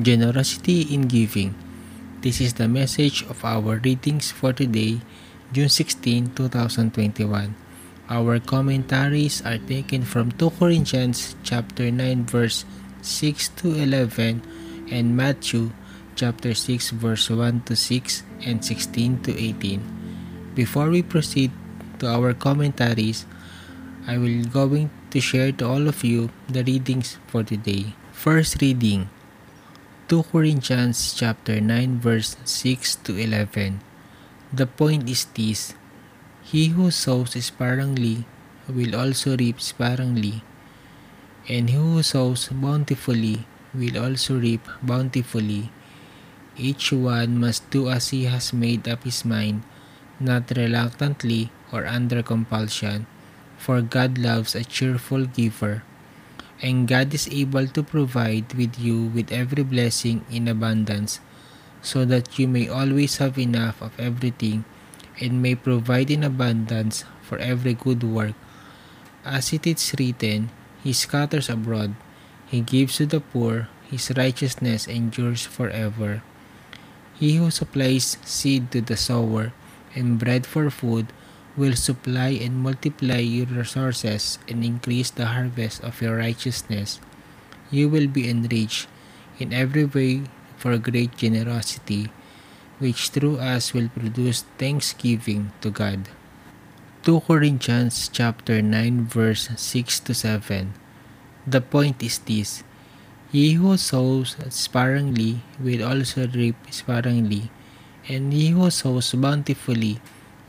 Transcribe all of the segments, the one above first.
Generosity in Giving. This is the message of our readings for today, June 16, 2021. Our commentaries are taken from 2 Corinthians chapter 9 verse 6 to 11 and Matthew chapter 6 verse 1 to 6 and 16 to 18. Before we proceed to our commentaries, I will going to share to all of you the readings for today. First reading 2 Corinthians chapter 9 verse 6 to 11. The point is this, he who sows sparingly will also reap sparingly, and he who sows bountifully will also reap bountifully. Each one must do as he has made up his mind, not reluctantly or under compulsion, for God loves a cheerful giver and God is able to provide with you with every blessing in abundance, so that you may always have enough of everything and may provide in abundance for every good work. As it is written, He scatters abroad, He gives to the poor, His righteousness endures forever. He who supplies seed to the sower and bread for food will supply and multiply your resources and increase the harvest of your righteousness. You will be enriched in every way for great generosity, which through us will produce thanksgiving to God. 2 Corinthians chapter 9 verse 6 to 7. The point is this, He who sows sparingly will also reap sparingly, and he who sows bountifully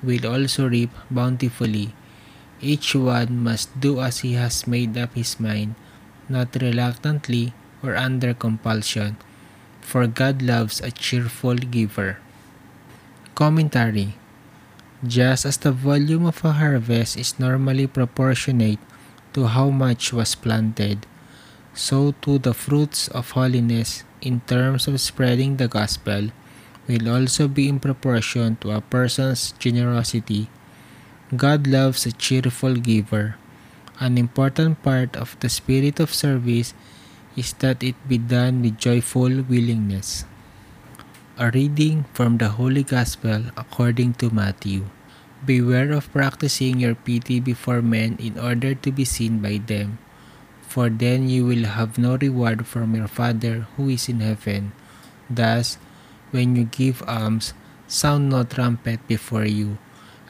will also reap bountifully. Each one must do as he has made up his mind, not reluctantly or under compulsion, for God loves a cheerful giver. Commentary Just as the volume of a harvest is normally proportionate to how much was planted, so too the fruits of holiness in terms of spreading the gospel will also be in proportion to a person's generosity. God loves a cheerful giver. An important part of the spirit of service is that it be done with joyful willingness. A reading from the Holy Gospel according to Matthew. Beware of practicing your pity before men in order to be seen by them, for then you will have no reward from your Father who is in heaven. Thus, when you give alms, sound no trumpet before you,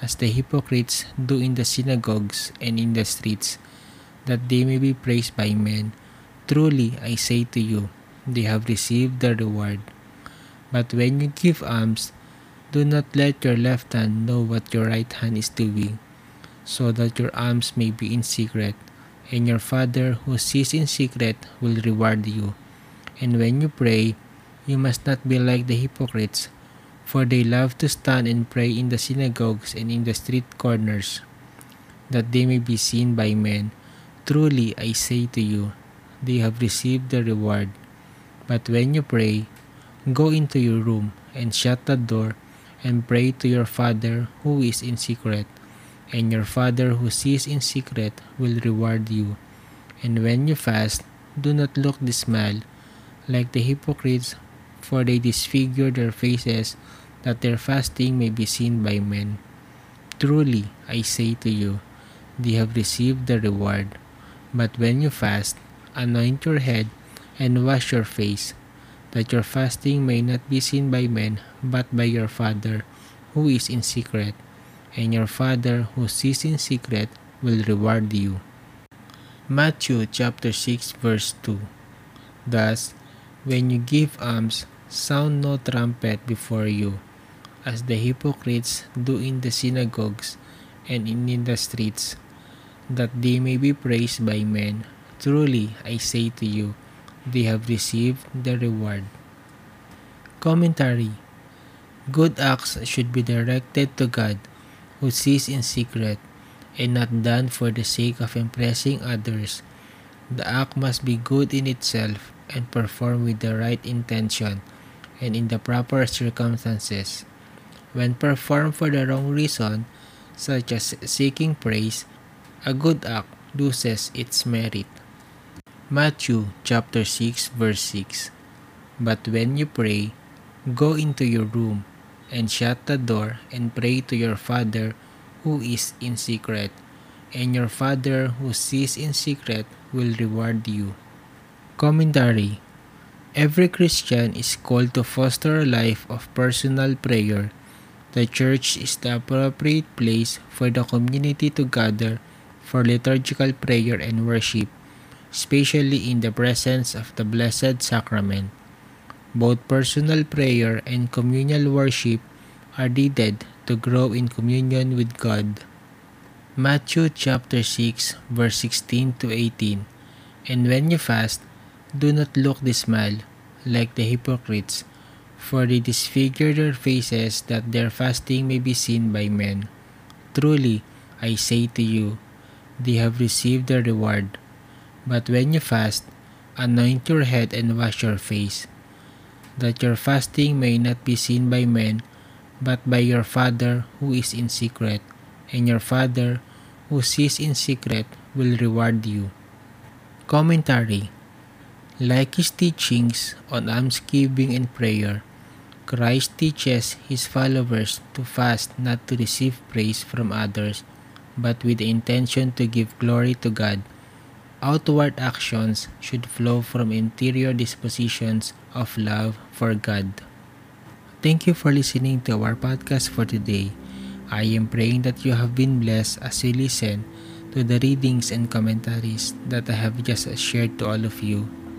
as the hypocrites do in the synagogues and in the streets, that they may be praised by men. Truly, I say to you, they have received their reward. But when you give alms, do not let your left hand know what your right hand is doing, so that your alms may be in secret, and your Father who sees in secret will reward you. And when you pray, You must not be like the hypocrites, for they love to stand and pray in the synagogues and in the street corners, that they may be seen by men. Truly, I say to you, they have received the reward. But when you pray, go into your room and shut the door and pray to your Father who is in secret, and your Father who sees in secret will reward you. And when you fast, do not look dismal like the hypocrites for they disfigure their faces, that their fasting may be seen by men. Truly, I say to you, they have received the reward. But when you fast, anoint your head and wash your face, that your fasting may not be seen by men, but by your Father who is in secret, and your Father who sees in secret will reward you. Matthew chapter 6 verse 2 Thus, when you give alms, Sound no trumpet before you, as the hypocrites do in the synagogues and in the streets, that they may be praised by men. Truly, I say to you, they have received the reward. Commentary Good acts should be directed to God, who sees in secret, and not done for the sake of impressing others. The act must be good in itself and performed with the right intention and in the proper circumstances. When performed for the wrong reason, such as seeking praise, a good act loses its merit. Matthew chapter 6 verse 6 But when you pray, go into your room and shut the door and pray to your Father who is in secret, and your Father who sees in secret will reward you. Commentary Every Christian is called to foster a life of personal prayer. The church is the appropriate place for the community to gather for liturgical prayer and worship, especially in the presence of the Blessed Sacrament. Both personal prayer and communal worship are needed to grow in communion with God. Matthew chapter 6 verse 16 to 18 And when you fast, do not look dismal like the hypocrites, for they disfigure their faces that their fasting may be seen by men. Truly, I say to you, they have received their reward. But when you fast, anoint your head and wash your face, that your fasting may not be seen by men, but by your Father who is in secret, and your Father who sees in secret will reward you. Commentary Like his teachings on almsgiving and prayer, Christ teaches his followers to fast not to receive praise from others, but with the intention to give glory to God. Outward actions should flow from interior dispositions of love for God. Thank you for listening to our podcast for today. I am praying that you have been blessed as you listen to the readings and commentaries that I have just shared to all of you.